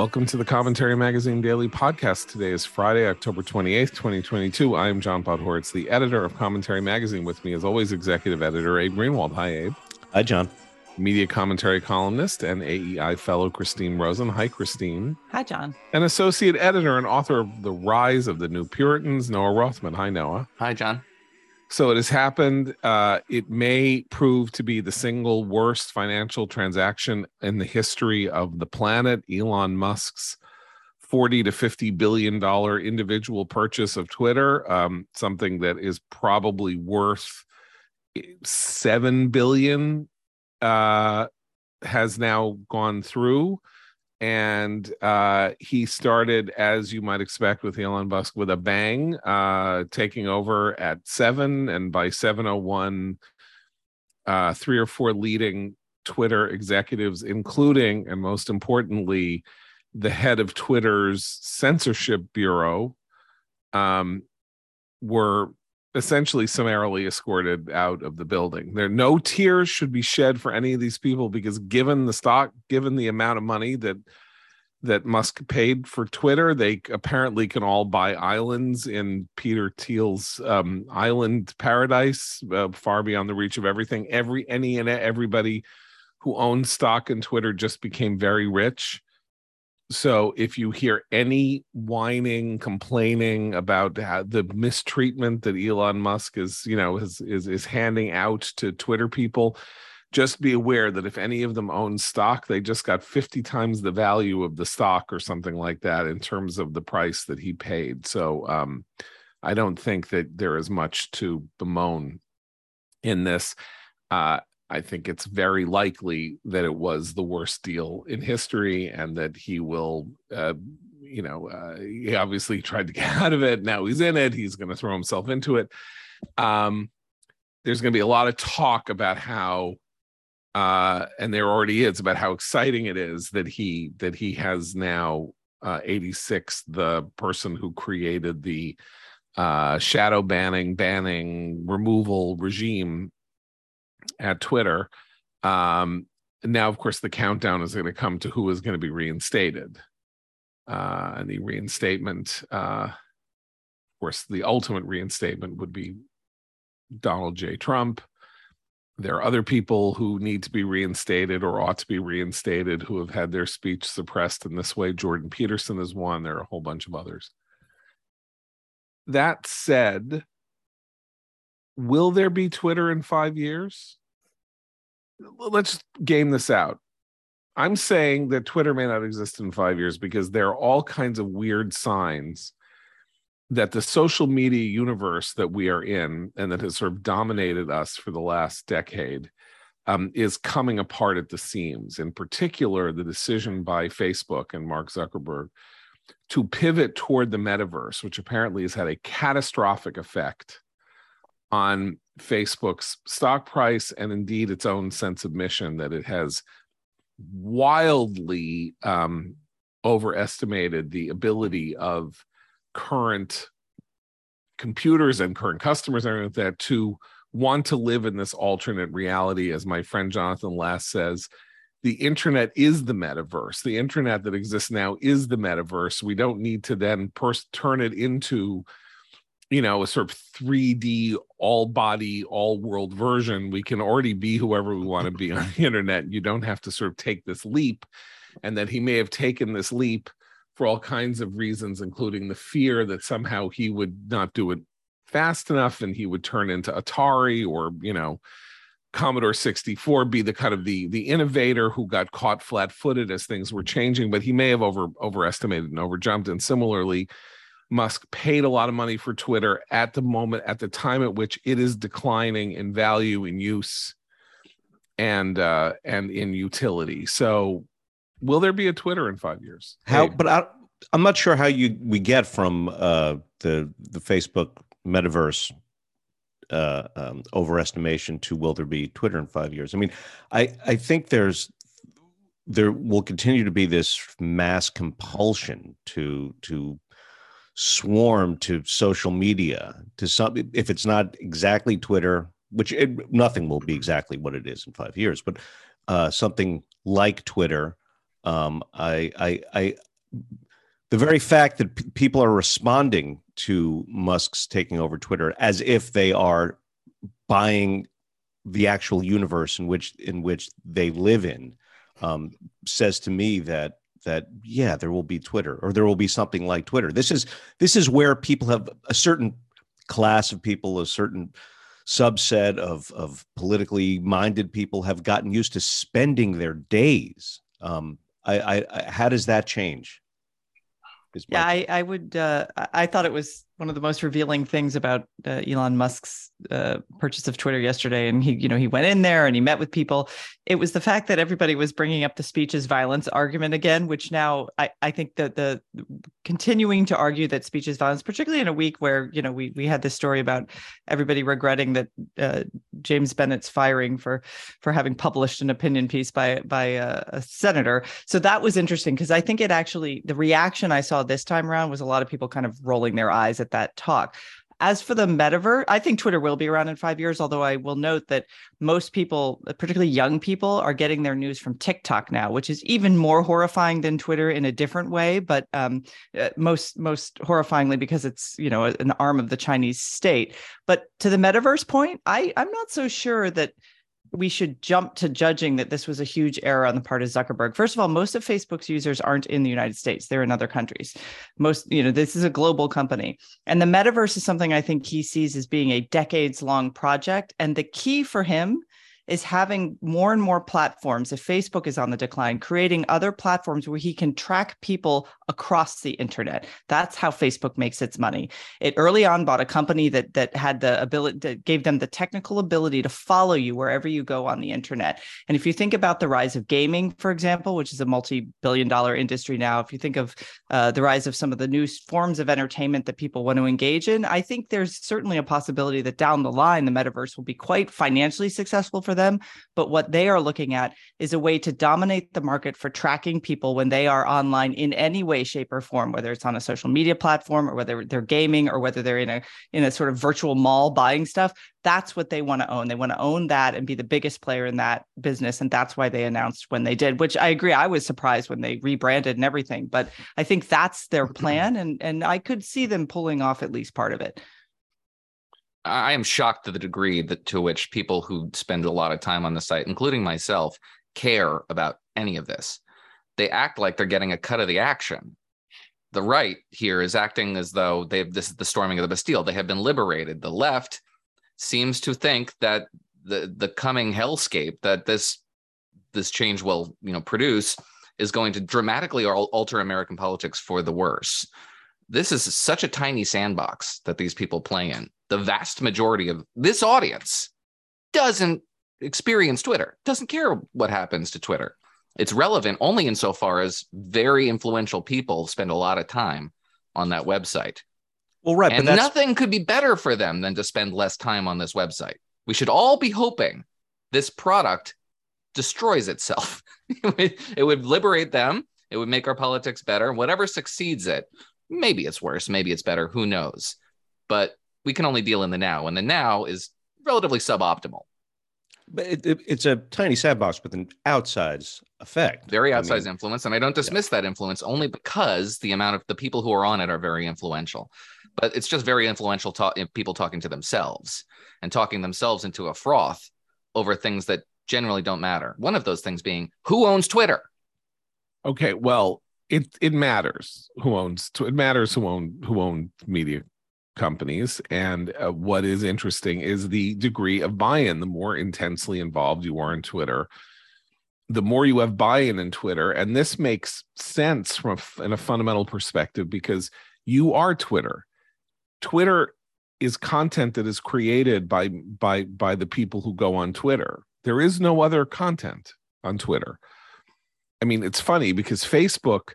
Welcome to the Commentary Magazine Daily Podcast. Today is Friday, October 28th, 2022. I am John Podhoretz, the editor of Commentary Magazine. With me, as always, executive editor Abe Greenwald. Hi, Abe. Hi, John. Media commentary columnist and AEI fellow Christine Rosen. Hi, Christine. Hi, John. And associate editor and author of The Rise of the New Puritans, Noah Rothman. Hi, Noah. Hi, John. So it has happened. Uh, it may prove to be the single worst financial transaction in the history of the planet. Elon Musk's 40 to 50 billion dollar individual purchase of Twitter, um, something that is probably worth 7 billion, uh, has now gone through and uh, he started, as you might expect, with Elon Musk with a bang, uh, taking over at seven, and by seven oh one, uh, three or four leading Twitter executives, including and most importantly, the head of Twitter's censorship bureau, um, were essentially summarily escorted out of the building. There no tears should be shed for any of these people because given the stock, given the amount of money that that Musk paid for Twitter, they apparently can all buy islands in Peter Thiel's um, island paradise, uh, far beyond the reach of everything. Every any and everybody who owns stock in Twitter just became very rich so if you hear any whining complaining about the mistreatment that elon musk is you know is, is is handing out to twitter people just be aware that if any of them own stock they just got 50 times the value of the stock or something like that in terms of the price that he paid. So um, i don't think that there is much to bemoan in this. Uh, I think it's very likely that it was the worst deal in history and that he will, uh, you know, uh, he obviously tried to get out of it. Now he's in it. He's going to throw himself into it. Um, there's going to be a lot of talk about how, uh, and there already is about how exciting it is that he that he has now uh, 86, the person who created the uh, shadow banning, banning, removal regime at Twitter. Um, now, of course, the countdown is going to come to who is going to be reinstated. Uh, and the reinstatement, uh, of course, the ultimate reinstatement would be Donald J. Trump. There are other people who need to be reinstated or ought to be reinstated who have had their speech suppressed in this way. Jordan Peterson is one. There are a whole bunch of others. That said, will there be Twitter in five years? Let's game this out. I'm saying that Twitter may not exist in five years because there are all kinds of weird signs that the social media universe that we are in and that has sort of dominated us for the last decade um, is coming apart at the seams. In particular, the decision by Facebook and Mark Zuckerberg to pivot toward the metaverse, which apparently has had a catastrophic effect on Facebook's stock price and indeed its own sense of mission that it has wildly um, overestimated the ability of current computers and current customers and like that to want to live in this alternate reality. As my friend jonathan last says the internet is the metaverse. The internet that exists now is the metaverse. We don't need to then turn it into you know a sort of 3d all body all world version we can already be whoever we want to be on the internet. You don't have to sort of take this leap and that he may have taken this leap for all kinds of reasons including the fear that somehow he would not do it fast enough and he would turn into atari or you know commodore 64 be the kind of the the innovator who got caught flat-footed as things were changing but he may have over overestimated and overjumped. And similarly Musk paid a lot of money for Twitter at the moment, at the time at which it is declining in value, in use, and uh, and in utility. So, will there be a Twitter in five years? How? Hey. But I, I'm not sure how you we get from uh, the the Facebook metaverse uh, um, overestimation to will there be Twitter in five years? I mean, I I think there's there will continue to be this mass compulsion to to swarm to social media to some if it's not exactly twitter which it, nothing will be exactly what it is in five years but uh, something like twitter um, I, I i the very fact that p- people are responding to Musk's taking over Twitter as if they are buying the actual universe in which in which they live in um, says to me that that yeah there will be twitter or there will be something like twitter. This is this is where people have a certain class of people a certain subset of of politically minded people have gotten used to spending their days. Um, I, I, I how does that change? Yeah I, I would uh, i thought it was one of the most revealing things about uh, Elon Musk's uh, purchase of Twitter yesterday, and he, you know, he went in there and he met with people. It was the fact that everybody was bringing up the speech is violence argument again, which now I, I think that the continuing to argue that speech is violence, particularly in a week where you know we we had this story about everybody regretting that uh, James Bennet's firing for for having published an opinion piece by by a, a senator. So that was interesting because I think it actually the reaction I saw this time around was a lot of people kind of rolling their eyes at that talk. As for the metaverse, I think Twitter will be around in five years, although I will note that most people, particularly young people, are getting their news from TikTok now, which is even more horrifying than Twitter in a different way, but um, uh, most most horrifyingly because it's you know an arm of the Chinese state. But to the metaverse point, I I'm not so sure that we should jump to judging that this was a huge error on the part of Zuckerberg. First of all, most of Facebook's users aren't in the United States, they're in other countries. Most, you know, this is a global company. And the metaverse is something I think he sees as being a decades long project. And the key for him is having more and more platforms. If Facebook is on the decline, creating other platforms where he can track people across the internet. That's how Facebook makes its money. It early on bought a company that that had the ability that gave them the technical ability to follow you wherever you go on the internet. And if you think about the rise of gaming, for example, which is a multi-billion dollar industry now, if you think of uh, the rise of some of the new forms of entertainment that people want to engage in, I think there's certainly a possibility that down the line the metaverse will be quite financially successful for them. But what they are looking at is a way to dominate the market for tracking people when they are online in any way, shape, or form, whether it's on a social media platform or whether they're gaming or whether they're in a in a sort of virtual mall buying stuff. That's what they want to own. They want to own that and be the biggest player in that business. And that's why they announced when they did, which I agree. I was surprised when they rebranded and everything. But I think that's their plan. And and I could see them pulling off at least part of it. I am shocked to the degree that to which people who spend a lot of time on the site, including myself, care about any of this. They act like they're getting a cut of the action. The right here is acting as though they've this is the storming of the Bastille. They have been liberated. The left seems to think that the the coming hellscape that this this change will you know produce is going to dramatically alter American politics for the worse. This is such a tiny sandbox that these people play in the vast majority of this audience doesn't experience Twitter, doesn't care what happens to Twitter. It's relevant only insofar as very influential people spend a lot of time on that website. Well, right. And nothing could be better for them than to spend less time on this website. We should all be hoping this product destroys itself. it would liberate them. It would make our politics better. Whatever succeeds it, maybe it's worse, maybe it's better, who knows. But we can only deal in the now, and the now is relatively suboptimal. But it, it, it's a tiny sandbox with an outsized effect. Very outsized I mean, influence. And I don't dismiss yeah. that influence only because the amount of the people who are on it are very influential. But it's just very influential talk, people talking to themselves and talking themselves into a froth over things that generally don't matter. One of those things being who owns Twitter? Okay, well, it it matters who owns it matters who own who own media companies. And uh, what is interesting is the degree of buy in. The more intensely involved you are in Twitter, the more you have buy in in Twitter. And this makes sense from a, in a fundamental perspective because you are Twitter. Twitter is content that is created by by by the people who go on Twitter. There is no other content on Twitter. I mean, it's funny because Facebook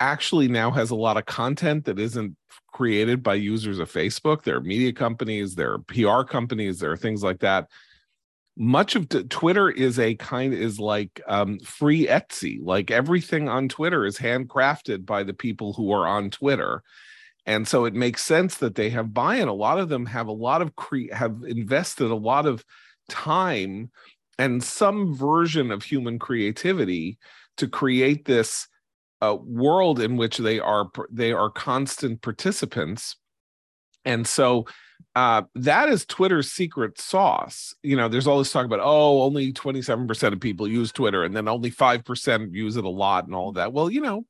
actually now has a lot of content that isn't created by users of Facebook. There are media companies, there are PR companies, there are things like that. Much of t- Twitter is a kind is like um, free Etsy. Like everything on Twitter is handcrafted by the people who are on Twitter, and so it makes sense that they have buy-in. A lot of them have a lot of cre- have invested a lot of time and some version of human creativity to create this a world in which they are they are constant participants and so uh, that is Twitter's secret sauce. You know, there's all this talk about, oh, only 27% of people use Twitter and then only 5% use it a lot and all that. Well, you know,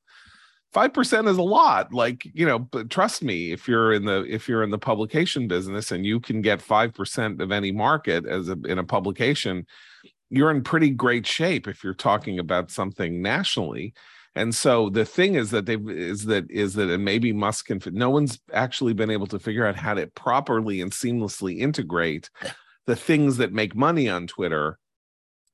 5% is a lot. Like, you know, but trust me, if you're in the if you're in the publication business and you can get 5% of any market as a, in a publication, you're in pretty great shape if you're talking about something nationally. And so the thing is that they is that is that and maybe Musk can no one's actually been able to figure out how to properly and seamlessly integrate the things that make money on Twitter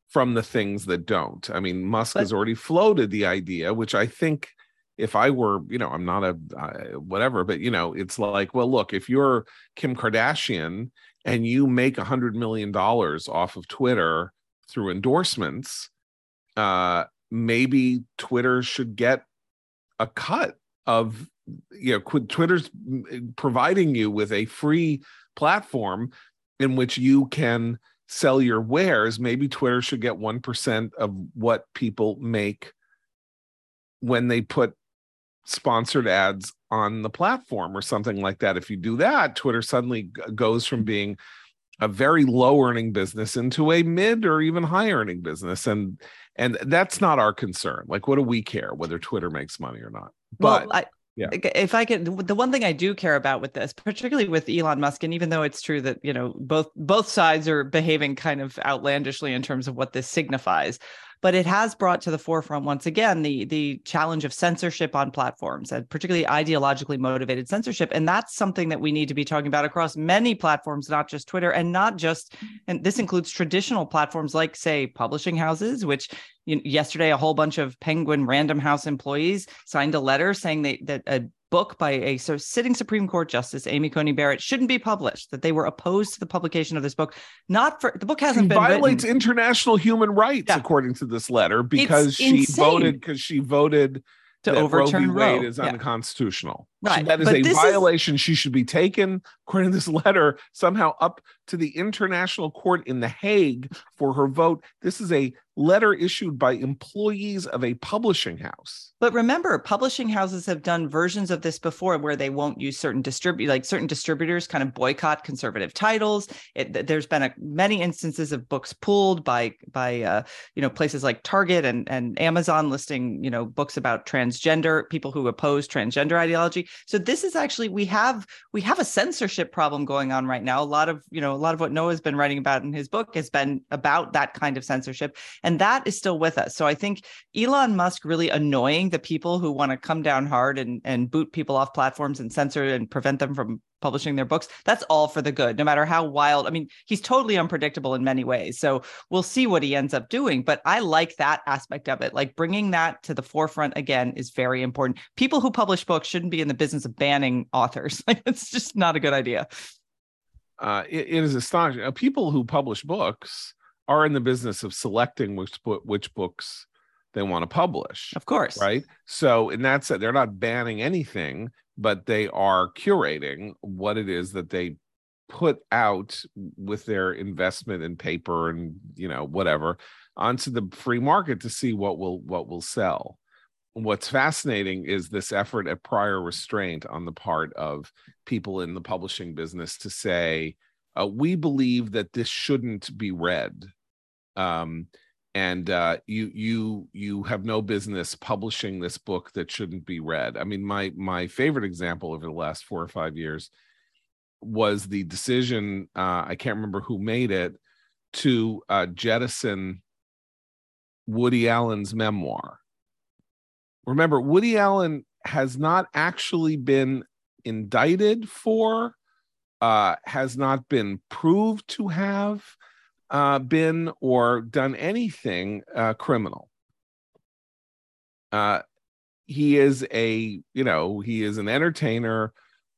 from the things that don't. I mean, Musk but, has already floated the idea, which I think if I were, you know, I'm not a uh, whatever, but you know, it's like, well, look, if you're Kim Kardashian and you make a hundred million dollars off of Twitter through endorsements, uh, maybe Twitter should get a cut of you know Twitter's providing you with a free platform in which you can sell your wares. Maybe Twitter should get one percent of what people make when they put sponsored ads on the platform or something like that. If you do that, Twitter suddenly goes from being a very low earning business into a mid or even high earning business. And and that's not our concern. Like what do we care whether twitter makes money or not? But well, I, yeah. if i could the one thing i do care about with this particularly with elon musk and even though it's true that you know both both sides are behaving kind of outlandishly in terms of what this signifies but it has brought to the forefront once again the the challenge of censorship on platforms and particularly ideologically motivated censorship. And that's something that we need to be talking about across many platforms not just twitter and not just and this includes traditional platforms like say publishing houses which yesterday a whole bunch of penguin random house employees signed a letter saying they, that a book by a so sitting Supreme Court Justice Amy Coney Barrett shouldn't be published. That they were opposed to the publication of this book. Not for the book hasn't she been violates written. international human rights yeah. according to this letter because it's she insane. voted because she voted to overturn Roe v. Wade is yeah. unconstitutional. Right. So that is but a violation. Is... She should be taken, according to this letter, somehow up to the International Court in The Hague for her vote. This is a letter issued by employees of a publishing house. But remember, publishing houses have done versions of this before where they won't use certain distribute like certain distributors kind of boycott conservative titles. It, there's been a, many instances of books pulled by by uh, you know places like Target and and Amazon listing you know books about transgender people who oppose transgender ideology. So this is actually we have we have a censorship problem going on right now. A lot of you know lot of what Noah's been writing about in his book has been about that kind of censorship, and that is still with us. So I think Elon Musk really annoying the people who want to come down hard and and boot people off platforms and censor and prevent them from publishing their books. That's all for the good no matter how wild. I mean he's totally unpredictable in many ways so we'll see what he ends up doing but i like that aspect of it. Like bringing that to the forefront again is very important. People who publish books shouldn't be in the business of banning authors. Like it's just not a good idea uh, it, it is astonishing. Uh, people who publish books are in the business of selecting which which books they want to publish of course. right? So in that sense they're not banning anything but they are curating what it is that they put out with their investment in paper and you know whatever onto the free market to see what will what will sell what's fascinating is this effort at prior restraint on the part of people in the publishing business to say uh, we believe that this shouldn't be read um, and uh, you you you have no business publishing this book that shouldn't be read. I mean, my my favorite example over the last four or five years was the decision. Uh, I can't remember who made it to uh, jettison Woody Allen's memoir. Remember, Woody Allen has not actually been indicted for, uh, has not been proved to have uh, been or done anything uh, criminal. Uh, he is a, you know, he is an entertainer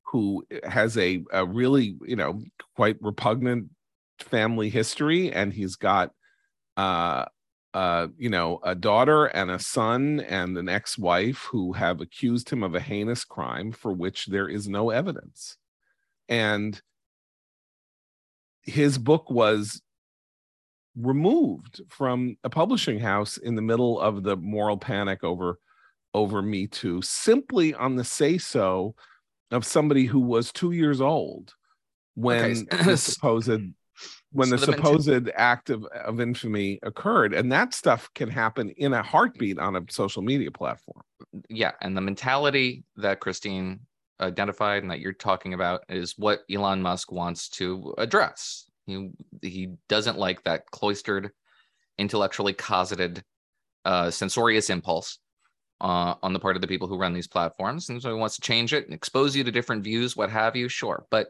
who has a, a really, you know, quite repugnant family history, and he's got, uh, you know, a daughter and a son and an ex-wife who have accused him of a heinous crime for which there is no evidence, and his book was removed from a publishing house in the middle of the moral panic over over Me Too simply on the say so of somebody who was two years old when okay. the supposed when so the, supposed act of, of infamy occurred and that stuff can happen in a heartbeat on a social media platform. Yeah and the mentality that christine identified and that you're talking about is what elon musk wants to address. He, he doesn't like that cloistered intellectually cosseted uh, censorious impulse uh, on the part of the people who run these platforms and so he wants to change it and expose you to different views what have you sure but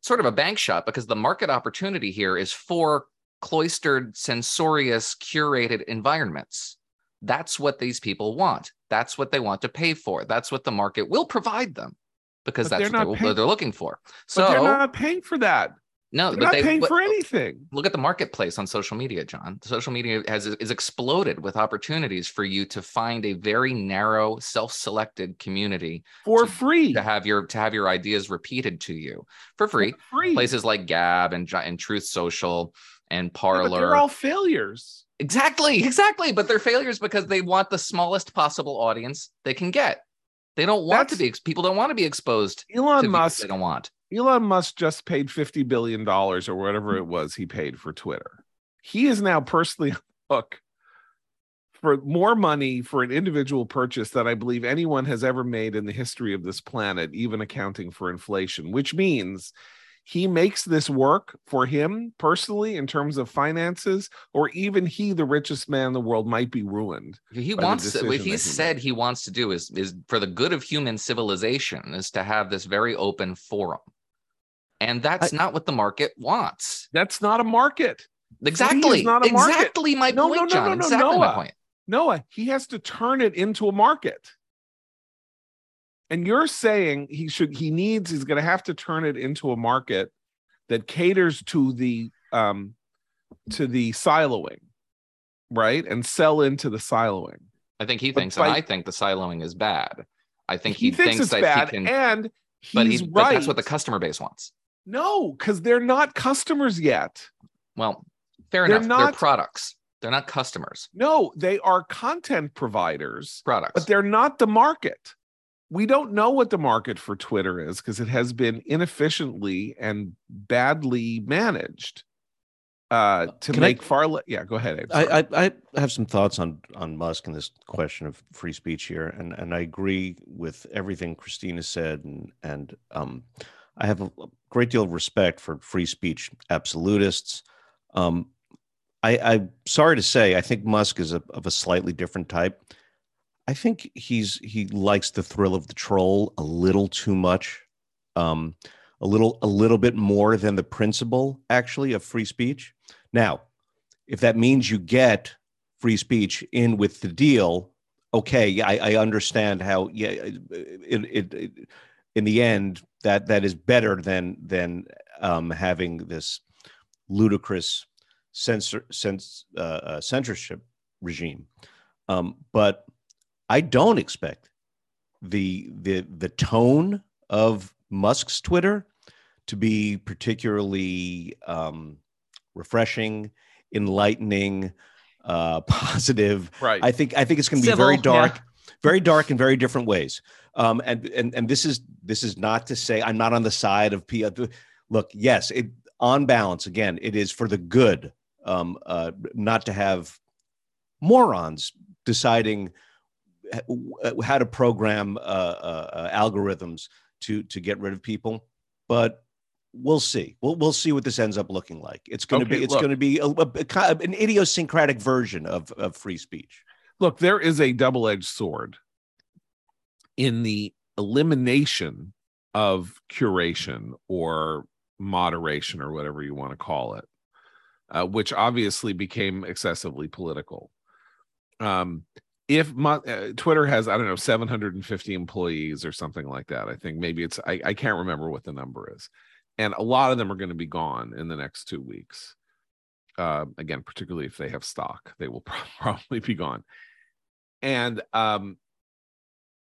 sort of a bank shot because the market opportunity here is for cloistered, censorious, curated environments. That's what these people want. That's what they want to pay for. That's what the market will provide them because but that's what they're, they're, looking for. So they're not paying for that. No, They're but not they, paying but, for anything. Look at the marketplace on social media, John. Social media has is exploded with opportunities for you to find a very narrow, self-selected community for to, free to have your to have your ideas repeated to you for free. For free. Places like Gab and and Truth Social and Parler. Yeah, they're all failures. Exactly, exactly. But they're failures because they want the smallest possible audience they can get. They don't want That's, to be people don't want to be exposed. Elon Musk they don't want. Elon Musk just paid $50 billion or whatever it was he paid for Twitter. He is now personally hook for more money for an individual purchase than I believe anyone has ever made in the history of this planet, even accounting for inflation, which means he makes this work for him personally in terms of finances, or even he, the richest man in the world, might be ruined. He wants to, what he said he wants to do is is for the good of human civilization is to have this very open forum. And that's I, not what the market wants. That's not a market. Exactly. Not a market. Exactly my no, point, no, no, John. No, no, exactly Noah. my point. Noah, he has to turn it into a market. And you're saying he should, he needs, he's going to have to turn it into a market that caters to the, um, to the siloing, right? And sell into the siloing. I think he thinks, by, and I think the siloing is bad. I think he, he thinks, thinks it's bad, can, and but, he's right. but that's what the customer base wants. No, because they're not customers yet. Well, fair they're enough. Not, they're products. They're not customers. No, they are content providers. Products. But they're not the market. We don't know what the market for Twitter is because it has been inefficiently and badly managed uh, to Can make I, far less. Yeah, go ahead. I, I, I have some thoughts on on Musk and this question of free speech here, and and I agree with everything Christina said, and and um, I have a great deal of respect for free speech absolutists. Um, I, I'm sorry to say, I think Musk is a, of a slightly different type. I think he's he likes the thrill of the troll a little too much, um, a little a little bit more than the principle actually of free speech. Now, if that means you get free speech in with the deal, okay, I, I understand how. Yeah, it, it, it in the end that that is better than than um, having this ludicrous censor, cens, uh, uh, censorship regime. Um, but I don't expect the the the tone of Musk's Twitter to be particularly um, refreshing, enlightening, uh, positive. Right. I think I think it's going to be very dark. Yeah very dark in very different ways. Um, and and and this is this is not to say I'm not on the side of P. Look, yes, it on balance again, it is for the good, um, uh, not to have morons deciding how to program uh, uh, uh, algorithms to to get rid of people. But we'll see. We'll we'll see what this ends up looking like. It's going to okay, be it's going to be a, a, a, an idiosyncratic version of of free speech look, there is a double edged sword in the elimination of curation or moderation or whatever you want to call it, uh, which obviously became excessively political. Um, if my, uh, Twitter has, I don't know, 750 employees or something like that, I think maybe it's, I, I can't remember what the number is. And a lot of them are going to be gone in the next two weeks. Uh, again, particularly if they have stock, they will probably be gone. And um,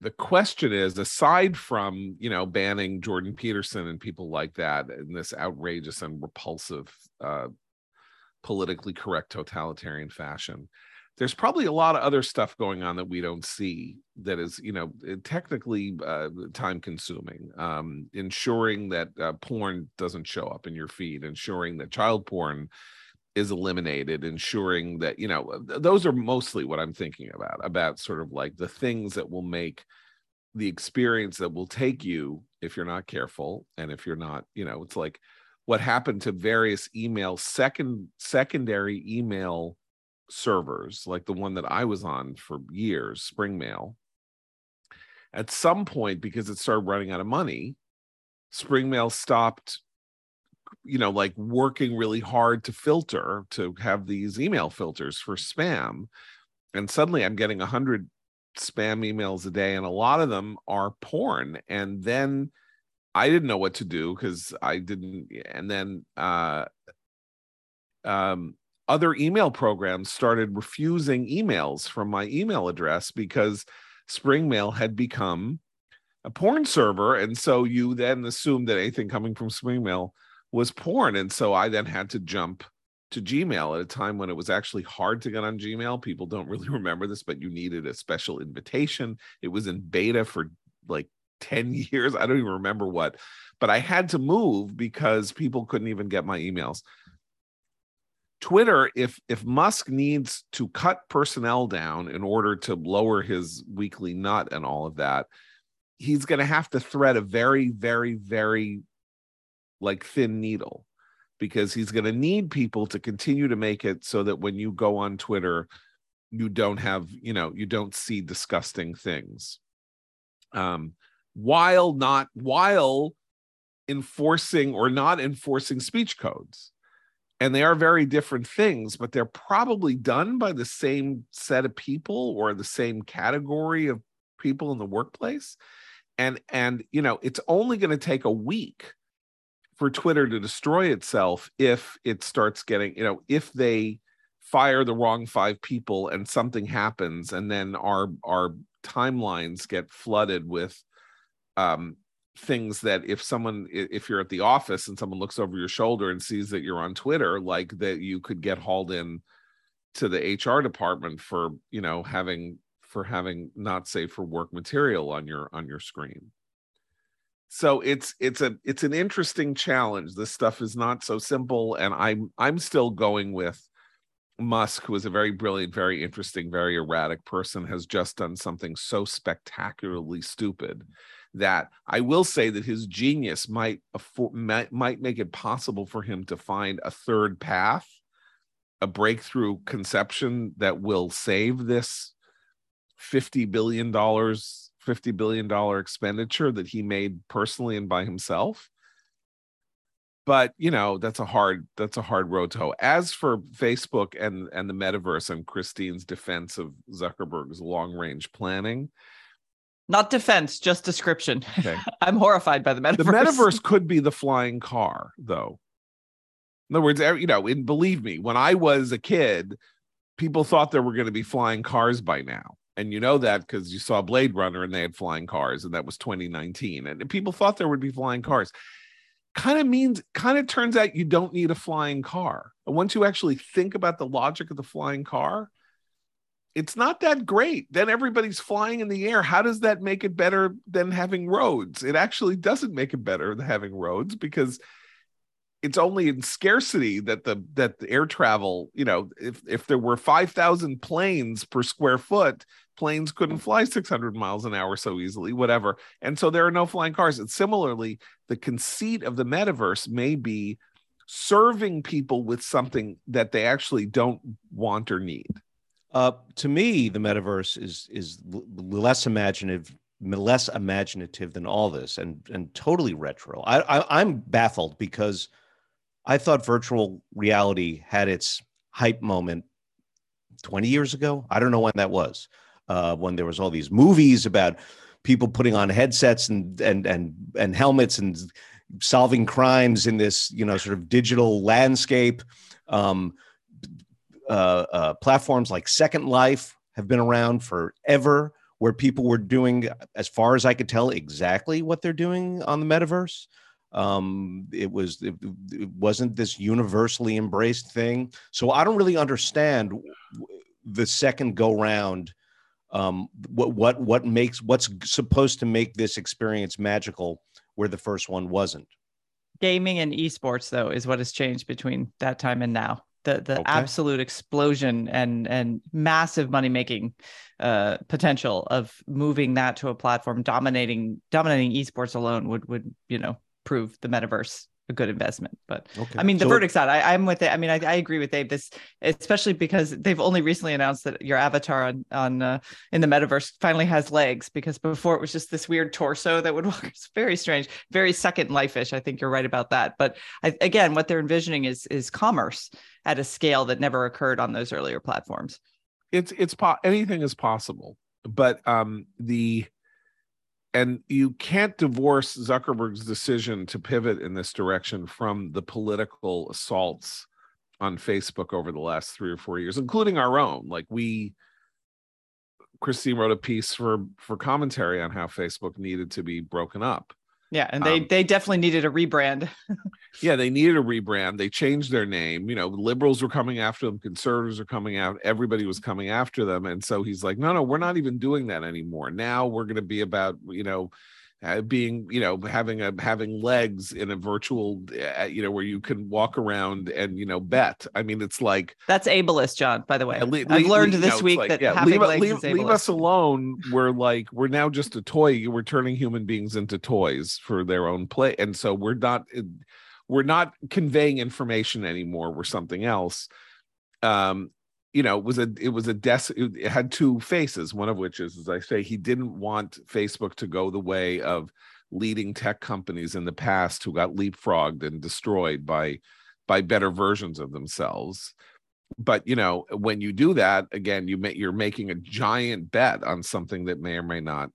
the question is aside from you know banning jordan peterson and people like that in this outrageous and repulsive uh, politically correct totalitarian fashion there's probably a lot of other stuff going on that we don't see that is you know technically uh, time consuming um, ensuring that uh, porn doesn't show up in your feed ensuring that child porn is eliminated ensuring that you know those are mostly what i'm thinking about about sort of like the things that will make the experience that will take you if you're not careful and if you're not you know it's like what happened to various email second secondary email servers like the one that I was on for years, Springmail. At some point, because it started running out of money, Springmail stopped, you know, like working really hard to filter, to have these email filters for spam. And suddenly I'm getting a hundred spam emails a day, and a lot of them are porn. And then I didn't know what to do because I didn't, and then uh um other email programs started refusing emails from my email address because Springmail had become a porn server. And so you then assumed that anything coming from Springmail was porn. And so I then had to jump to Gmail at a time when it was actually hard to get on Gmail. People don't really remember this, but you needed a special invitation. It was in beta for like 10 years. I don't even remember what, but I had to move because people couldn't even get my emails. Twitter, if if Musk needs to cut personnel down in order to lower his weekly nut and all of that, he's going to have to thread a very, very, very like thin needle because he's going to need people to continue to make it so that when you go on Twitter, you don't have, you know, you don't see disgusting things. Um, while not while enforcing or not enforcing speech codes and they are very different things but they're probably done by the same set of people or the same category of people in the workplace. And and you know it's only going to take a week for twitter to destroy itself if it starts getting you know if they fire the wrong five people and something happens and then our our timelines get flooded with um things that if someone if you're at the office and someone looks over your shoulder and sees that you're on twitter like that you could get hauled in to the hr department for you know having for having not safe for work material on your on your screen. So it's it's a it's an interesting challenge. This stuff is not so simple and i'm i'm still going with musk who is a very brilliant very interesting very erratic person has just done something so spectacularly stupid that I will say that his genius might afford, might, might make it possible for him to find a third path, a breakthrough conception that will save this fifty billion dollars, fifty billion dollar expenditure that he made personally and by himself. But you know that's a hard that's a hard road to hoe. As for Facebook and and the metaverse and Christine's defense of Zuckerberg's long range planning, not defense, just description. Okay. I'm horrified by the metaverse. The metaverse could be the flying car, though. In other words, you know, and believe me, when I was a kid, people thought there were going to be flying cars by now. And you know that because you saw Blade Runner and they had flying cars, and that was 2019. And people thought there would be flying cars. Kind of means, kind of turns out you don't need a flying car. And once you actually think about the logic of the flying car, it's not that great. Then everybody's flying in the air. How does that make it better than having roads? It actually doesn't make it better than having roads because it's only in scarcity that the that the air travel, you know, if if there were 5,000 planes per square foot, planes couldn't fly 600 miles an hour so easily, whatever. And so there are no flying cars. And similarly, the conceit of the metaverse may be serving people with something that they actually don't want or need. Uh, to me, the metaverse is is less imaginative, less imaginative than all this, and and totally retro. I, I I'm baffled because I thought virtual reality had its hype moment 20 years ago. I don't know when that was. Uh, when there was all these movies about people putting on headsets and and and and helmets and solving crimes in this you know sort of digital landscape. Um, uh, uh, platforms like Second Life have been around forever, where people were doing, as far as I could tell, exactly what they're doing on the metaverse. Um, it was it, it wasn't this universally embraced thing. So I don't really understand the second go round um, what what what makes what's supposed to make this experience magical where the first one wasn't gaming and esports though is what has changed between that time and now the the okay. absolute explosion and and massive money making uh, potential of moving that to a platform dominating dominating esports alone would would you know prove the metaverse a good investment. But okay. I mean, the so, verdict's out. I, am with it. I mean, I, I, agree with Dave. This, especially because they've only recently announced that your avatar on on uh, in the metaverse finally has legs. Because before it was just this weird torso that would walk. It's very strange, very second life-ish. I think you're right about that. But I, again, what they're envisioning is is commerce at a scale that never occurred on those earlier platforms. It's it's po- anything is possible, but um the and you can't divorce Zuckerberg's decision to pivot in this direction from the political assaults on Facebook over the last three or four years, including our own. Like we, Christine wrote a piece for for commentary on how Facebook needed to be broken up, yeah, and they um, they definitely needed a rebrand. yeah, they needed a rebrand. They changed their name. You know, liberals were coming after them, conservatives are coming out, everybody was coming after them, and so he's like, "No, no, we're not even doing that anymore. Now we're going to be about, you know, uh, being you know having a having legs in a virtual uh, you know where you can walk around and you know bet. I mean it's like that's ableist john by the way. Le- i've learned le- this week like, that yeah, having leave, legs leave, is leave us alone. We're like we're now just a toy. We're turning human beings into toys for their own play. And so we're not we're not conveying information anymore. We're something else. Um you know, it was a it was a des it had two faces. One of which is, as I say, he didn't want Facebook to go the way of leading tech companies in the past who got leapfrogged and destroyed by by better versions of themselves. But you know, when you do that, again, you make you're making a giant bet on something that may or may not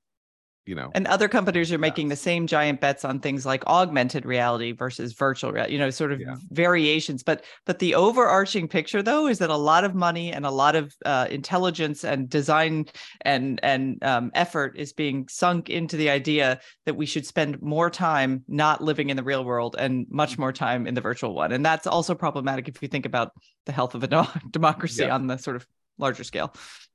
you know and other companies are making the same giant bets on things like augmented reality versus virtual reality you know sort of yeah. variations. But but the overarching picture though is that a lot of money and a lot of uh, intelligence and design and and um, effort is being sunk into the idea that we should spend more time not living in the real world and much more time in the virtual one. And that's also problematic if you think about the health of a democracy yeah. on the sort of larger scale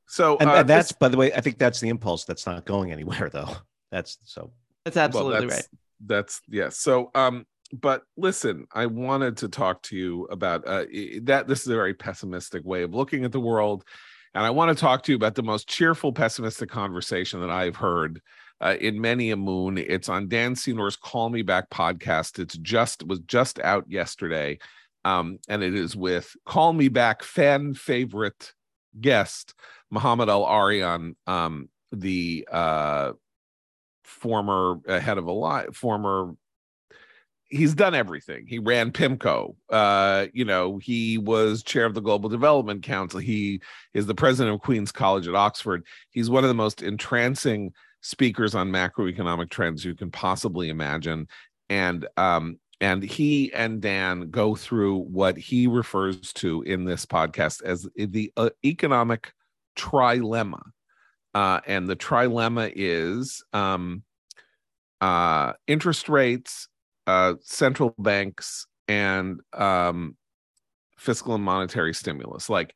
so and, uh, and that's by the way, I think that's the impulse that's not going anywhere though. That's so that's absolutely well, that's, right. That's yes. Yeah. So um but listen, I wanted to talk to you about uh, that. This is a very pessimistic way of looking at the world. And I want to talk to you about the most cheerful, pessimistic conversation that I've heard uh, in many a moon. It's on Dan Senor's Call Me Back podcast. It's just was just out yesterday, um, and it is with Call Me Back fan favorite guest Mohamed El-Erian, um, the uh, former uh, head of a lot, former. He's done everything. He ran PIMCO. Uh, you know, he was chair of the Global Development Council. He is the president of Queen's College at Oxford. He's one of the most entrancing speakers on macroeconomic trends you can possibly imagine. And um, and he and Dan go through what he refers to in this podcast as the uh, economic trilemma. Uh, and the trilemma is um, uh, interest rates, uh, central banks, and um, fiscal and monetary stimulus. Like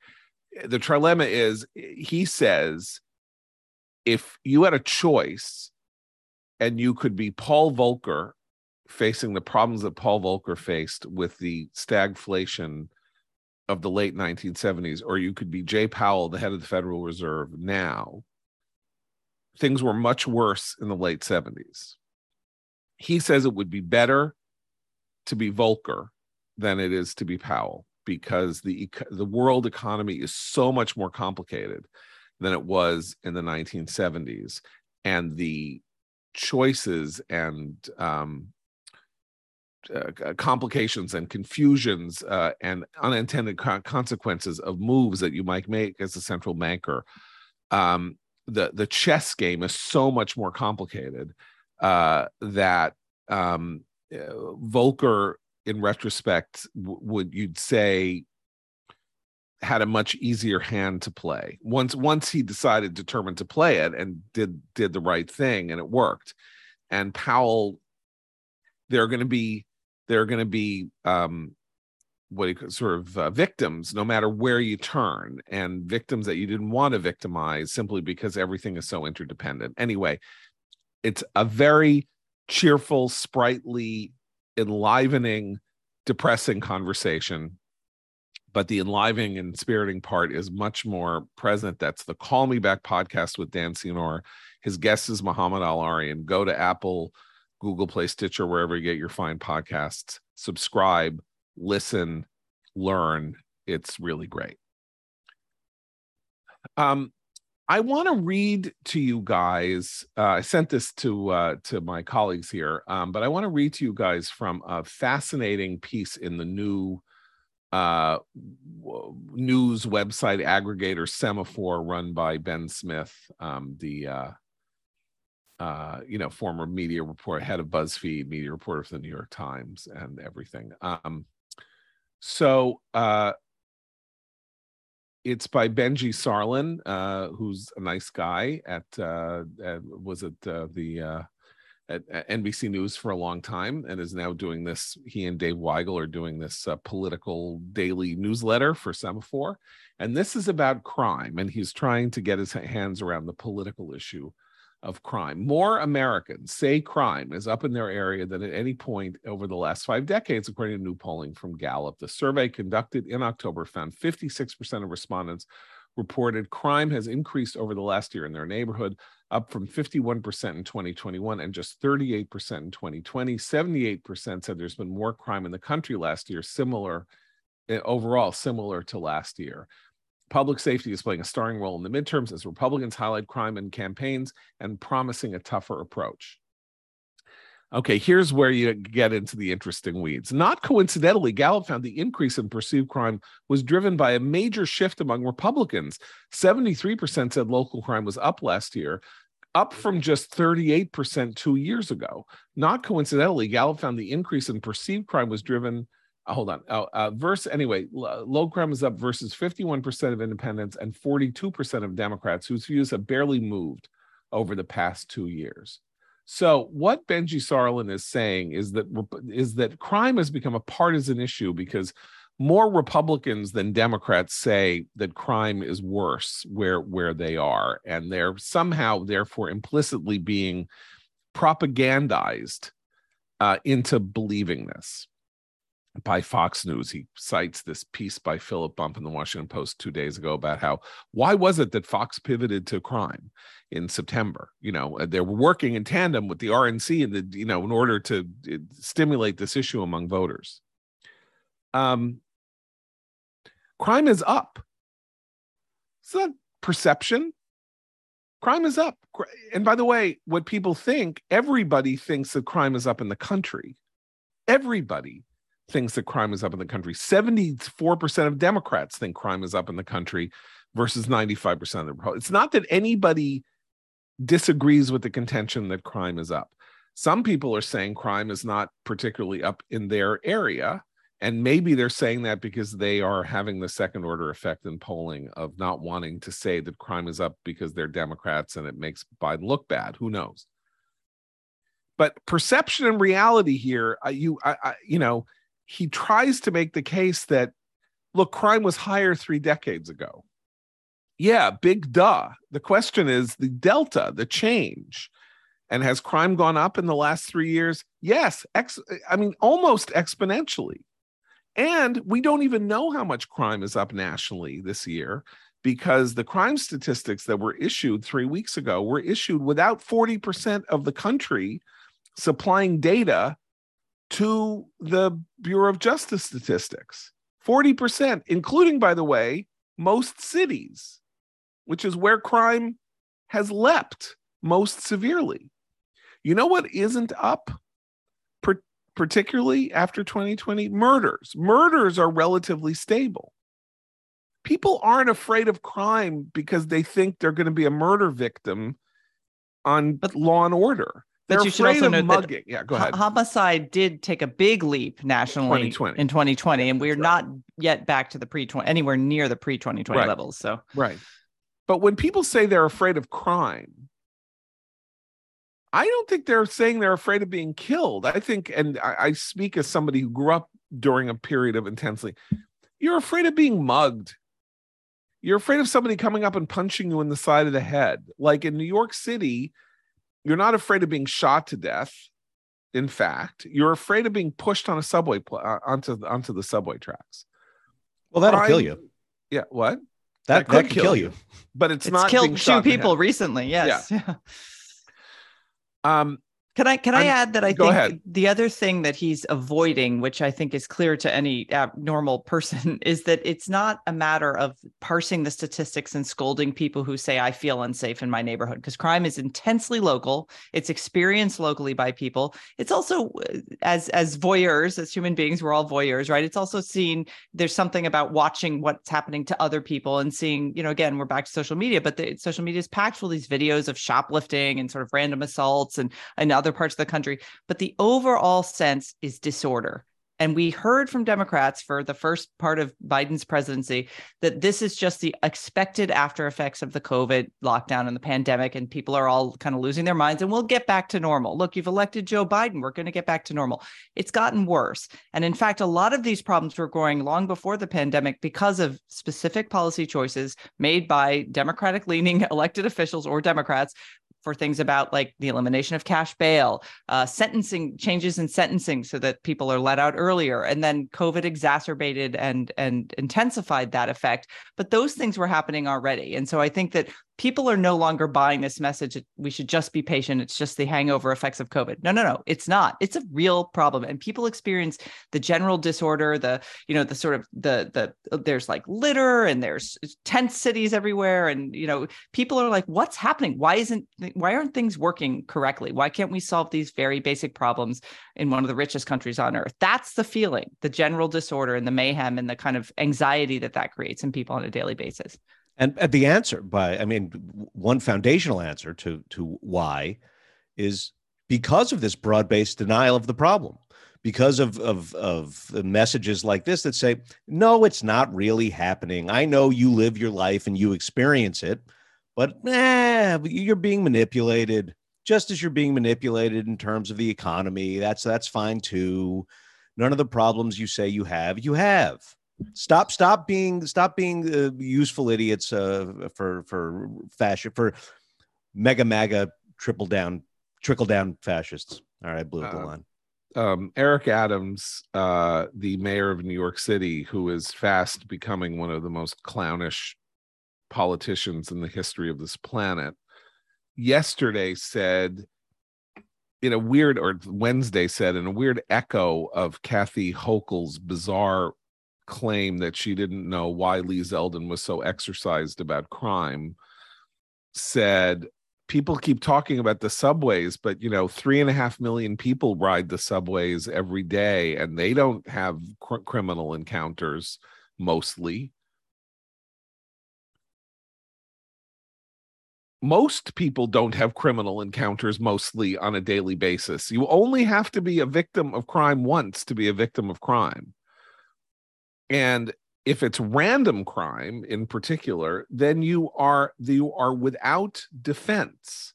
the trilemma is, he says, if you had a choice and you could be Paul Volcker facing the problems that Paul Volcker faced with the stagflation of the late 1970s, or you could be Jay Powell, the head of the Federal Reserve now. Things were much worse in the late 70s. He says it would be better to be Volcker than it is to be Powell because the the world economy is so much more complicated than it was in the 1970s, and the choices and um, uh, complications and confusions uh, and unintended co- consequences of moves that you might make as a central banker. Um, the the chess game is so much more complicated uh, that um, uh, Volcker, in retrospect, w- would you'd say had a much easier hand to play once once he decided determined to play it and did did the right thing and it worked and powell there are going to be there are going to be um, what you sort of uh, victims no matter where you turn and victims that you didn't want to victimize simply because everything is so interdependent. Anyway it's a very cheerful sprightly enlivening depressing conversation but the enlivening and spiriting part is much more present. That's the call me back podcast with dan senor. His guest is Mohamed El-Erian go to apple google play stitcher wherever you get your fine podcasts subscribe listen, learn. It's really great. Um, I want to read to you guys. Uh, I sent this to uh, to my colleagues here, um, but I want to read to you guys from a fascinating piece in the new uh, news website aggregator Semafor, run by Ben Smith, um, the uh, you know former media reporter, head of BuzzFeed, media reporter for the New York Times, and everything. Um, so uh, it's by Benji Sarlin, uh, who's a nice guy at, uh, at was it uh, the uh, at, at, NBC News for a long time and is now doing this. He and Dave Weigel are doing this uh, political daily newsletter for Semafor, and this is about crime. And he's trying to get his hands around the political issue of crime. More Americans say crime is up in their area than at any point over the last five decades, according to new polling from Gallup. The survey conducted in October found 56% of respondents reported crime has increased over the last year in their neighborhood, up from 51% in 2021 and just 38% in 2020. 78% said there's been more crime in the country last year, similar eh, overall, similar to last year. Public safety is playing a starring role in the midterms as Republicans highlight crime in campaigns and promising a tougher approach. Okay, here's where you get into the interesting weeds. Not coincidentally, Gallup found the increase in perceived crime was driven by a major shift among Republicans. 73% said local crime was up last year, up from just 38% two years ago. Not coincidentally, Gallup found the increase in perceived crime was driven hold on. Oh, uh, verse anyway, low crime is up versus 51% of independents and 42% of Democrats whose views have barely moved over the past two years. So what Benji Sarlin is saying is that is that crime has become a partisan issue because more Republicans than Democrats say that crime is worse where where they are, and they're somehow therefore implicitly being propagandized uh, into believing this by Fox News. He cites this piece by Philip Bump in the Washington Post two days ago about how why was it that Fox pivoted to crime in September? You know, they were working in tandem with the RNC and the you know in order to uh, stimulate this issue among voters. Um, crime is up. It's not perception. Crime is up. And by the way, what people think, everybody thinks that crime is up in the country. Everybody thinks that crime is up in the country. 74% of Democrats think crime is up in the country versus 95% of the Republicans. It's not that anybody disagrees with the contention that crime is up. Some people are saying crime is not particularly up in their area. And maybe they're saying that because they are having the second order effect in polling of not wanting to say that crime is up because they're Democrats and it makes Biden look bad. Who knows? But perception and reality here, uh, you, I, I, you know, he tries to make the case that look, crime was higher three decades ago. Yeah, big duh. The question is the delta, the change. And has crime gone up in the last three years? Yes, ex- I mean, almost exponentially. And we don't even know how much crime is up nationally this year because the crime statistics that were issued three weeks ago were issued without 40% of the country supplying data to the Bureau of Justice statistics 40%, including, by the way, most cities, which is where crime has leapt most severely. You know what isn't up, per- particularly after 2020? Murders. Murders are relatively stable. People aren't afraid of crime because they think they're going to be a murder victim on but, Law and Order. They're but you should also note mugging. that yeah, go ahead. homicide did take a big leap nationally 2020. in 2020, and we're right. not yet back to the pre 20 anywhere near the pre 2020 right. levels. So right. But when people say they're afraid of crime, I don't think they're saying they're afraid of being killed. I think, and I, I speak as somebody who grew up during a period of intensely. You're afraid of being mugged. You're afraid of somebody coming up and punching you in the side of the head. Like in New York City, you're not afraid of being shot to death. In fact, you're afraid of being pushed on a subway pl- uh, onto onto the subway tracks. Well, that'll kill you. Yeah, what? That, that could, that could kill, you. you. But it's, it's not killed two people recently. Yes. Yeah. um can I can I'm, I add that I think ahead. the other thing that he's avoiding, which I think is clear to any normal person, is that it's not a matter of parsing the statistics and scolding people who say I feel unsafe in my neighborhood because crime is intensely local. It's experienced locally by people. It's also uh, as as voyeurs, as human beings, we're all voyeurs, right? It's also seen there's something about watching what's happening to other people and seeing, you know, again, we're back to social media, but the social media is packed with these videos of shoplifting and sort of random assaults and and other parts of the country, but the overall sense is disorder. And we heard from Democrats for the first part of Biden's presidency that this is just the expected after effects of the COVID lockdown and the pandemic, and people are all kind of losing their minds, and we'll get back to normal. Look, you've elected Joe Biden. We're going to get back to normal. It's gotten worse. And in fact, a lot of these problems were growing long before the pandemic because of specific policy choices made by Democratic leaning elected officials or Democrats for things about like the elimination of cash bail, uh, sentencing changes in sentencing so that people are let out earlier, and then COVID exacerbated and and intensified that effect. But those things were happening already, and so I think that people are no longer buying this message we should just be patient. It's just the hangover effects of covid. No no no it's not. It's a real problem and people experience the general disorder the you know the sort of the the uh, there's like litter and there's uh, tent cities everywhere and you know people are like what's happening? Why isn't why aren't things working correctly? Why can't we solve these very basic problems in one of the richest countries on earth? That's the feeling the general disorder and the mayhem and the kind of anxiety that that creates in people on a daily basis and, and the answer by, I mean, one foundational answer to to why is because of this broad-based denial of the problem. Because of of of messages like this that say no it's not really happening. I know you live your life and you experience it but eh, you're being manipulated just as you're being manipulated in terms of the economy. That's that's fine too. None of the problems you say you have you have Stop, stop being, stop being uh, useful idiots uh, for for fashion for mega maga triple down trickle down fascists. All right, blew up the uh, line. Um, Eric Adams, uh, the mayor of New York City, who is fast becoming one of the most clownish politicians in the history of this planet, yesterday said in a weird or Wednesday said in a weird echo of Kathy Hochul's bizarre claim that she didn't know why Lee Zeldin was so exercised about crime said people keep talking about the subways but you know three and a half million people ride the subways every day and they don't have cr- criminal encounters mostly. Most people don't have criminal encounters mostly on a daily basis. You only have to be a victim of crime once to be a victim of crime and if it's random crime in particular, then you are you are without defense.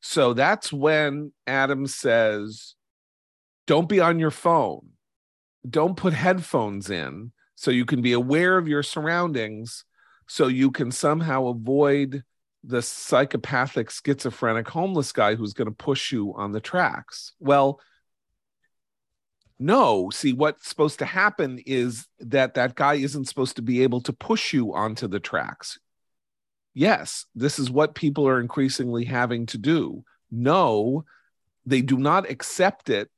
So that's when Adam says, don't be on your phone. Don't put headphones in so you can be aware of your surroundings so you can somehow avoid the psychopathic schizophrenic homeless guy who's going to push you on the tracks. Well, no see what's supposed to happen is that that guy isn't supposed to be able to push you onto the tracks. Yes this is what people are increasingly having to do. No they do not accept it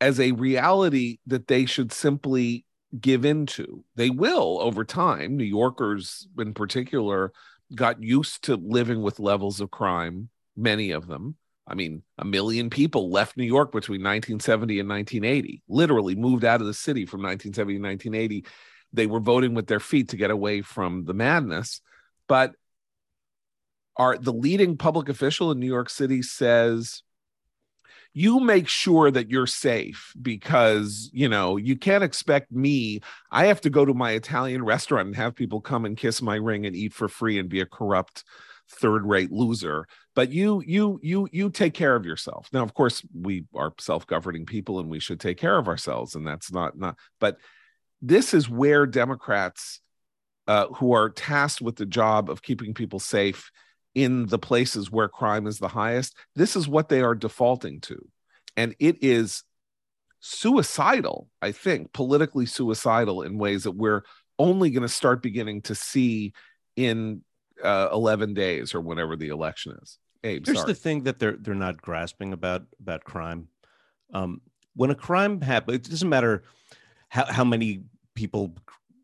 as a reality that they should simply give into they will over time. New yorkers in particular got used to living with levels of crime many of them I mean, a million people left New York between 1970 and 1980, literally moved out of the city from 1970 to 1980. They were voting with their feet to get away from the madness. But our the leading public official in New York City says you make sure that you're safe because you know you can't expect me i have to go to my italian restaurant and have people come and kiss my ring and eat for free and be a corrupt third-rate loser. But you you you you take care of yourself. Now, of course, we are self-governing people, and we should take care of ourselves, and that's not not. But this is where Democrats, uh, who are tasked with the job of keeping people safe in the places where crime is the highest, this is what they are defaulting to, and it is suicidal, I think, politically suicidal in ways that we're only going to start beginning to see in uh, 11 days or whenever the election is. Abe, Here's sorry. the thing that they're they're not grasping about about crime. Um, when a crime happens, it doesn't matter how, how many people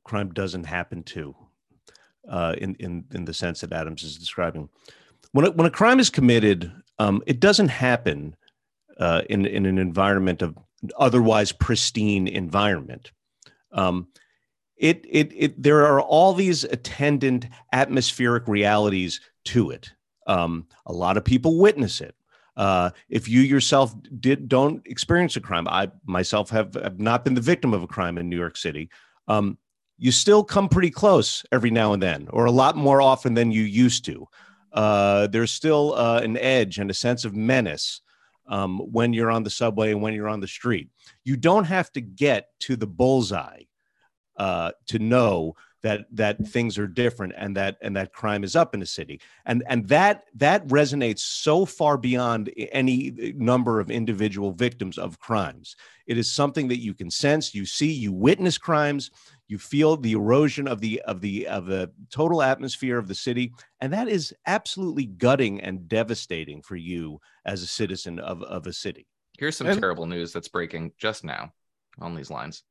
crime doesn't happen to, uh, in in in the sense that Adams is describing. When a, when a crime is committed, um, it doesn't happen uh, in in an environment of otherwise pristine environment. Um, it, it, it, there are all these attendant atmospheric realities to it. Um, a lot of people witness it. Uh, if you yourself did don't experience a crime, I myself have, have not been the victim of a crime in New York City. Um, you still come pretty close every now and then, or a lot more often than you used to. Uh, there's still uh, an edge and a sense of menace um, when you're on the subway and when you're on the street. You don't have to get to the bullseye uh, to know that that things are different and that and that crime is up in the city. And and that that resonates so far beyond any number of individual victims of crimes. It is something that you can sense you see you witness crimes you feel the erosion of the of the of the total atmosphere of the city and that is absolutely gutting and devastating for you as a citizen of of a city. Here's some and- terrible news that's breaking just now on these lines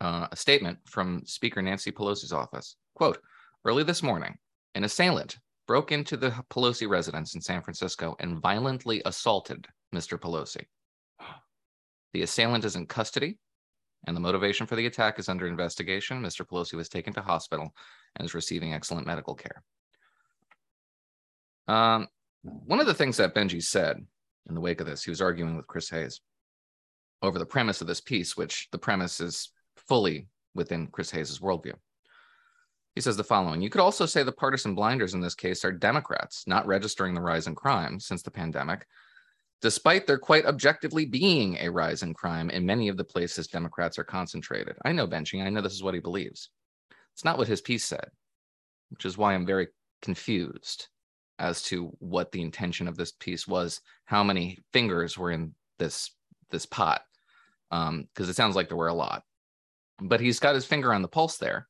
uh, a statement from Speaker Nancy Pelosi's office. Quote, early this morning, an assailant broke into the Pelosi residence in San Francisco and violently assaulted Mr. Pelosi. The assailant is in custody, and the motivation for the attack is under investigation. Mr. Pelosi was taken to hospital and is receiving excellent medical care. Um, one of the things that Benji said in the wake of this, he was arguing with Chris Hayes over the premise of this piece, which the premise is fully within Chris Hayes' worldview. He says the following You could also say the partisan blinders in this case are Democrats not registering the rise in crime since the pandemic, despite there quite objectively being a rise in crime in many of the places Democrats are concentrated. I know Benji, I know this is what he believes. It's not what his piece said, which is why I'm very confused as to what the intention of this piece was, how many fingers were in this this pot, because um, it sounds like there were a lot but he's got his finger on the pulse there.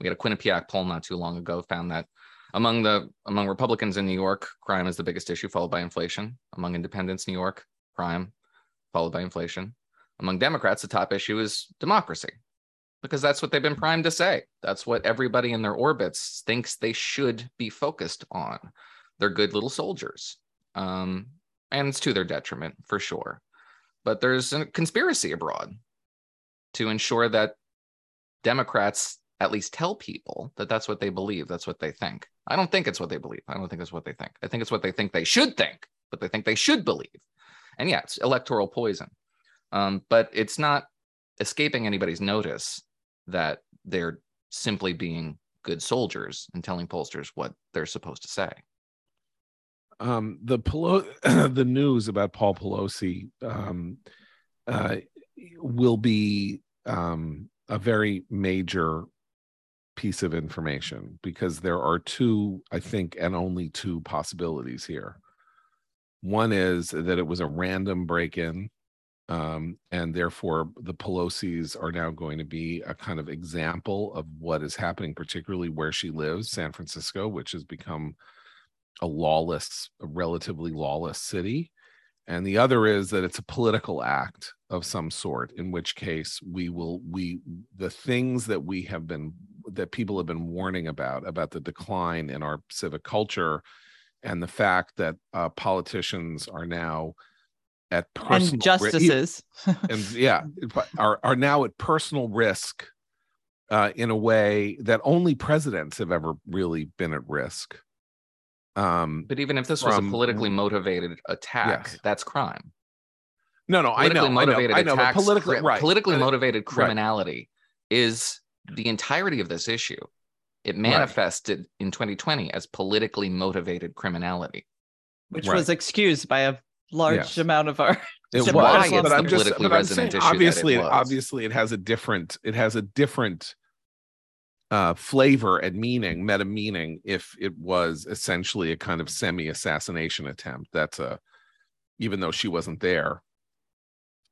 We had a Quinnipiac poll not too long ago found that among the among Republicans in New York, crime is the biggest issue, followed by inflation. Among independents, New York, crime, followed by inflation. Among Democrats, the top issue is democracy, because that's what they've been primed to say. That's what everybody in their orbits thinks they should be focused on. They're good little soldiers, um, and it's to their detriment for sure. But there's a conspiracy abroad to ensure that Democrats at least tell people that that's what they believe, that's what they think. I don't think it's what they believe. I don't think it's what they think. I think it's what they think they should think, but they think they should believe. And yeah, it's electoral poison. Um, but it's not escaping anybody's notice that they're simply being good soldiers and telling pollsters what they're supposed to say. Um, the Pelo- the news about Paul Pelosi um, uh, will be um, a very major piece of information because there are two, I think, and only two possibilities here. One is that it was a random break in, um, and therefore the Pelosi's are now going to be a kind of example of what is happening, particularly where she lives, San Francisco, which has become a lawless, a relatively lawless city and the other is that it's a political act of some sort in which case we will we the things that we have been that people have been warning about about the decline in our civic culture and the fact that uh, politicians are now at personal and justices. and yeah are are now at personal risk uh, in a way that only presidents have ever really been at risk um, but even if this from, was a politically motivated attack, yes. that's crime. No, no, I know, motivated I know, attacks, I know politically, right. politically motivated criminality right. is the entirety of this issue. It manifested right. in 2020 as politically motivated criminality, which right. was excused by a large yes. amount of our. It was, but I'm just, but I'm saying, obviously, it obviously, it has a different, it has a different uh, flavor and meaning, meta meaning, if it was essentially a kind of semi assassination attempt. That's a, even though she wasn't there.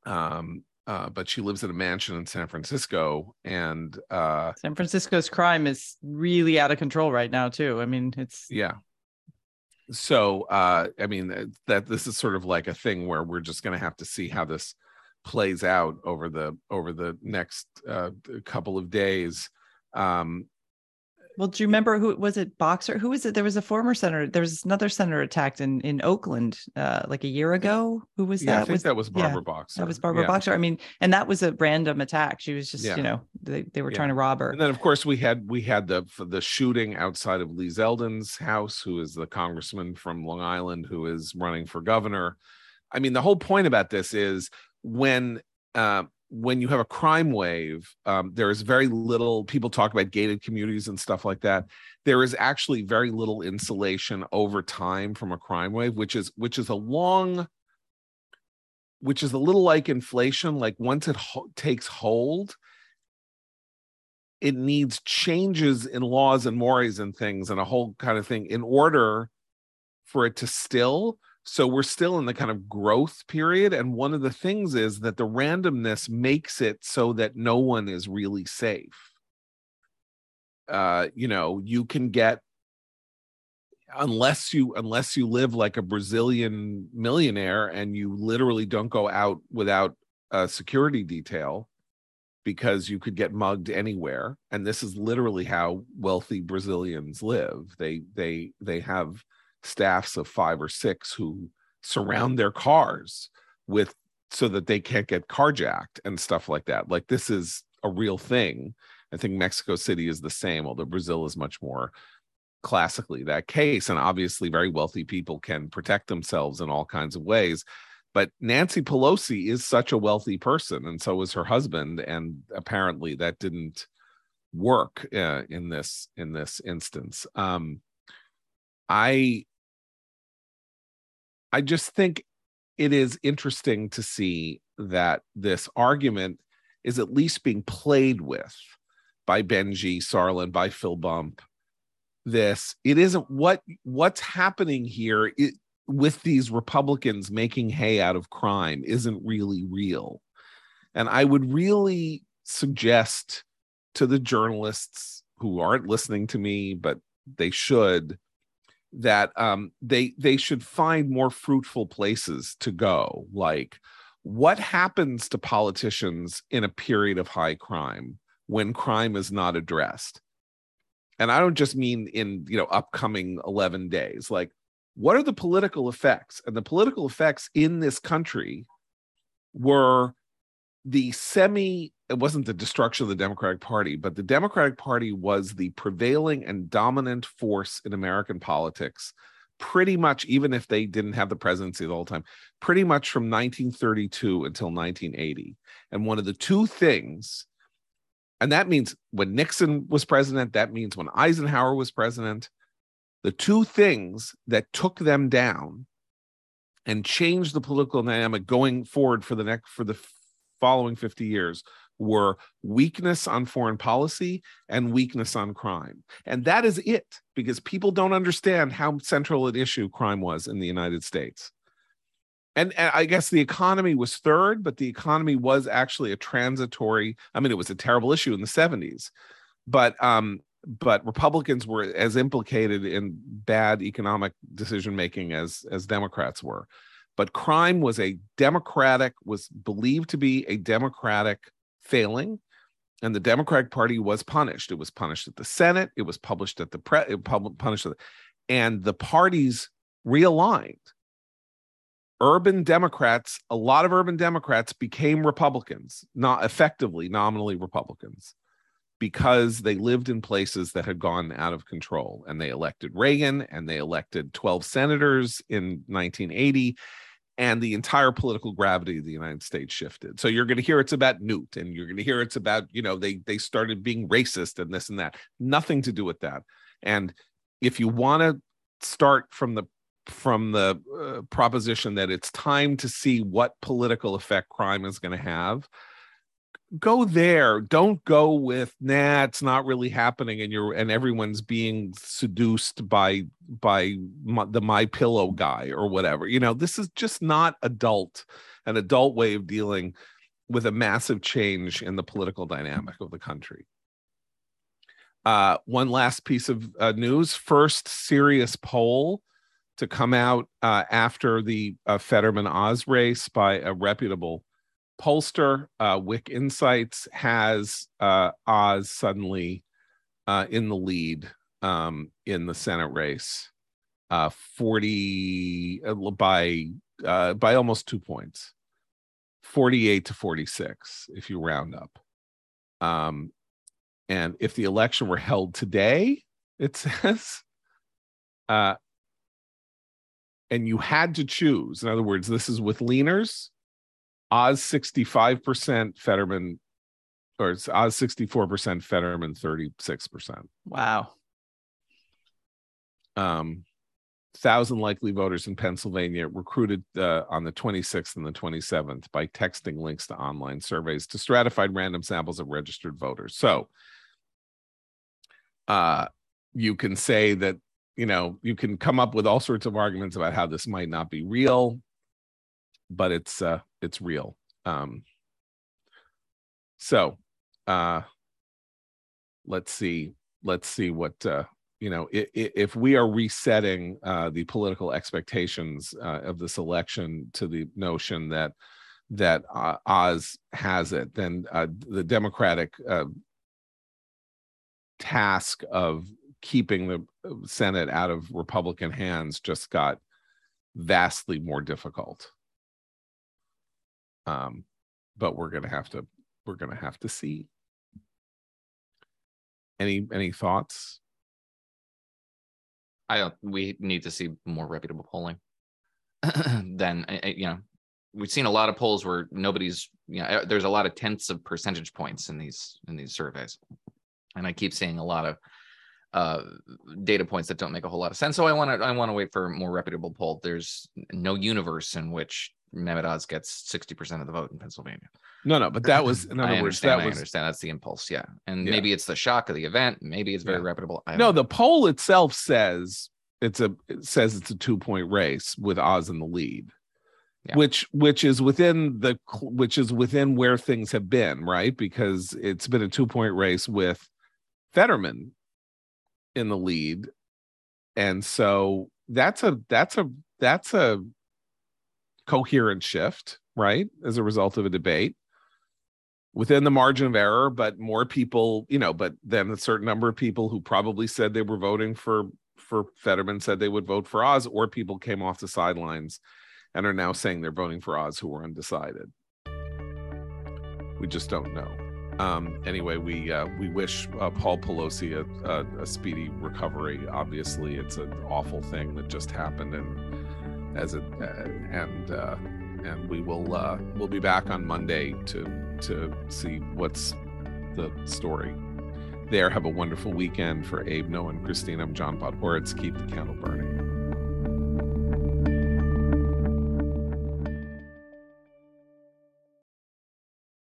Um, uh, but she lives in a mansion in San Francisco, and uh, San Francisco's crime is really out of control right now too. I mean, it's yeah. So, uh, I mean, uh, that this is sort of like a thing where we're just going to have to see how this plays out over the over the next uh, couple of days. Um, well, do you remember who was it? Boxer? Who was it? There was a former senator. There was another senator attacked in in Oakland uh, like a year ago. Who was yeah, that? I think was, that was Barbara yeah, Boxer. That was Barbara yeah. Boxer. I mean, and that was a random attack. She was just, you know, they, they were trying to rob her. And then of course we had we had the the shooting outside of Lee Zeldin's house, who is the congressman from Long Island who is running for governor. I mean, the whole point about this is when uh, when you have a crime wave, um, there is very little. People talk about gated communities and stuff like that. There is actually very little insulation over time from a crime wave, which is which is a long, which is a little like inflation. Like once it ho- takes hold, it needs changes in laws and mores and things and a whole kind of thing in order for it to still so we're still in the kind of growth period. And one of the things is that the randomness makes it so that no one is really safe. Uh, you know, you can get unless you unless you live like a Brazilian millionaire and you literally don't go out without a security detail because you could get mugged anywhere and this is literally how wealthy Brazilians live they they they have staffs of five or six who surround their cars with so that they can't get carjacked and stuff like that. Like this is a real thing. I think Mexico City is the same, although Brazil is much more classically that case. And obviously, very wealthy people can protect themselves in all kinds of ways. But Nancy Pelosi is such a wealthy person, and so is her husband. And apparently, that didn't work uh, in this in this instance. Um, I I just think it is interesting to see that this argument is at least being played with by Benji Sarlin, by Phil Bump. This it isn't what what's happening here it, with these Republicans making hay out of crime isn't really real. And I would really suggest to the journalists who aren't listening to me, but they should, that um, they they should find more fruitful places to go. Like, what happens to politicians in a period of high crime when crime is not addressed? And I don't just mean in you know upcoming eleven days. Like, what are the political effects? And the political effects in this country were the semi it wasn't the destruction of the Democratic Party, but the Democratic Party was the prevailing and dominant force in American politics, pretty much, even if they didn't have the presidency the whole time, pretty much from 1932 until 1980. And one of the two things, and that means when Nixon was president, that means when Eisenhower was president, the two things that took them down and changed the political dynamic going forward for the next for the following 50 years were weakness on foreign policy and weakness on crime. And that is it, because people don't understand how central an issue crime was in the United States. And, and, I guess the economy was third, but the economy was actually a transitory. I mean, it was a terrible issue in the 70s, but um, but Republicans were as implicated in bad economic decision making as as Democrats were. But crime was a democratic, was believed to be a democratic failing and the democratic party was punished. It was punished at the senate it was published at the pre punished at the, and the parties realigned. Urban democrats a lot of urban democrats became republicans not effectively nominally republicans because they lived in places that had gone out of control and they elected reagan and they elected 12 senators in 1980 and the entire political gravity of the United States shifted. So you're going to hear it's about Newt, and you're going to hear it's about you know they they started being racist and this and that. Nothing to do with that. And if you want to start from the from the uh, proposition that it's time to see what political effect crime is going to have go there. Don't go with nah it's not really happening and you're and everyone's being seduced by by my, the my pillow guy or whatever you know? This is just not adult an adult way of dealing with a massive change in the political dynamic of the country. Uh, one last piece of uh, news. First serious poll to come out uh, after the uh, Fetterman Oz race by a reputable pollster. Uh, Wick Insights has uh, Oz suddenly uh, in the lead um, in the Senate race, uh, 40 uh, by uh, by almost two points, 48 to 46 if you round up. Um, and if the election were held today, it says, and you had to choose, in other words, this is with leaners, Oz 65%, Fetterman, or it's Oz 64%, Fetterman 36%. Wow. Um, thousand likely voters in Pennsylvania recruited uh, on the 26th and the 27th by texting links to online surveys to stratified random samples of registered voters. So uh, you can say that you know you can come up with all sorts of arguments about how this might not be real but it's uh it's real um so uh let's see let's see what uh you know if, if we are resetting uh the political expectations uh, of this election to the notion that that uh, oz has it then uh, the democratic uh, task of keeping the Senate out of Republican hands just got vastly more difficult. Um, but we're gonna have to we're gonna have to see. Any any thoughts? I don't. We need to see more reputable polling. then you know, we've seen a lot of polls where nobody's. You know, there's a lot of tenths of percentage points in these in these surveys, and I keep seeing a lot of uh, data points that don't make a whole lot of sense. So I want to I want to wait for a more reputable poll. There's no universe in which Oz gets 60% of the vote in Pennsylvania. No, no, but that was in other words, that I was understand that's the impulse. Yeah. And yeah. maybe it's the shock of the event. Maybe it's very yeah. reputable. no, know. the poll itself says it's a it says it's a two point race with Oz in the lead. Yeah. which which is within the which is within where things have been right because it's been a two point race with fetterman in the lead and so that's a that's a that's a coherent shift right as a result of a debate within the margin of error but more people you know but then a certain number of people who probably said they were voting for for fetterman said they would vote for oz or people came off the sidelines and are now saying they're voting for oz who were undecided we just don't know um, anyway, we uh, we wish uh, Paul Pelosi a, a, a, speedy recovery. Obviously, it's an awful thing that just happened, and as it uh, and uh, and we will uh, we'll be back on Monday to to see what's the story. There, have a wonderful weekend for Abe, Noah, and Christine. I'm John Podhoretz. Keep the candle burning.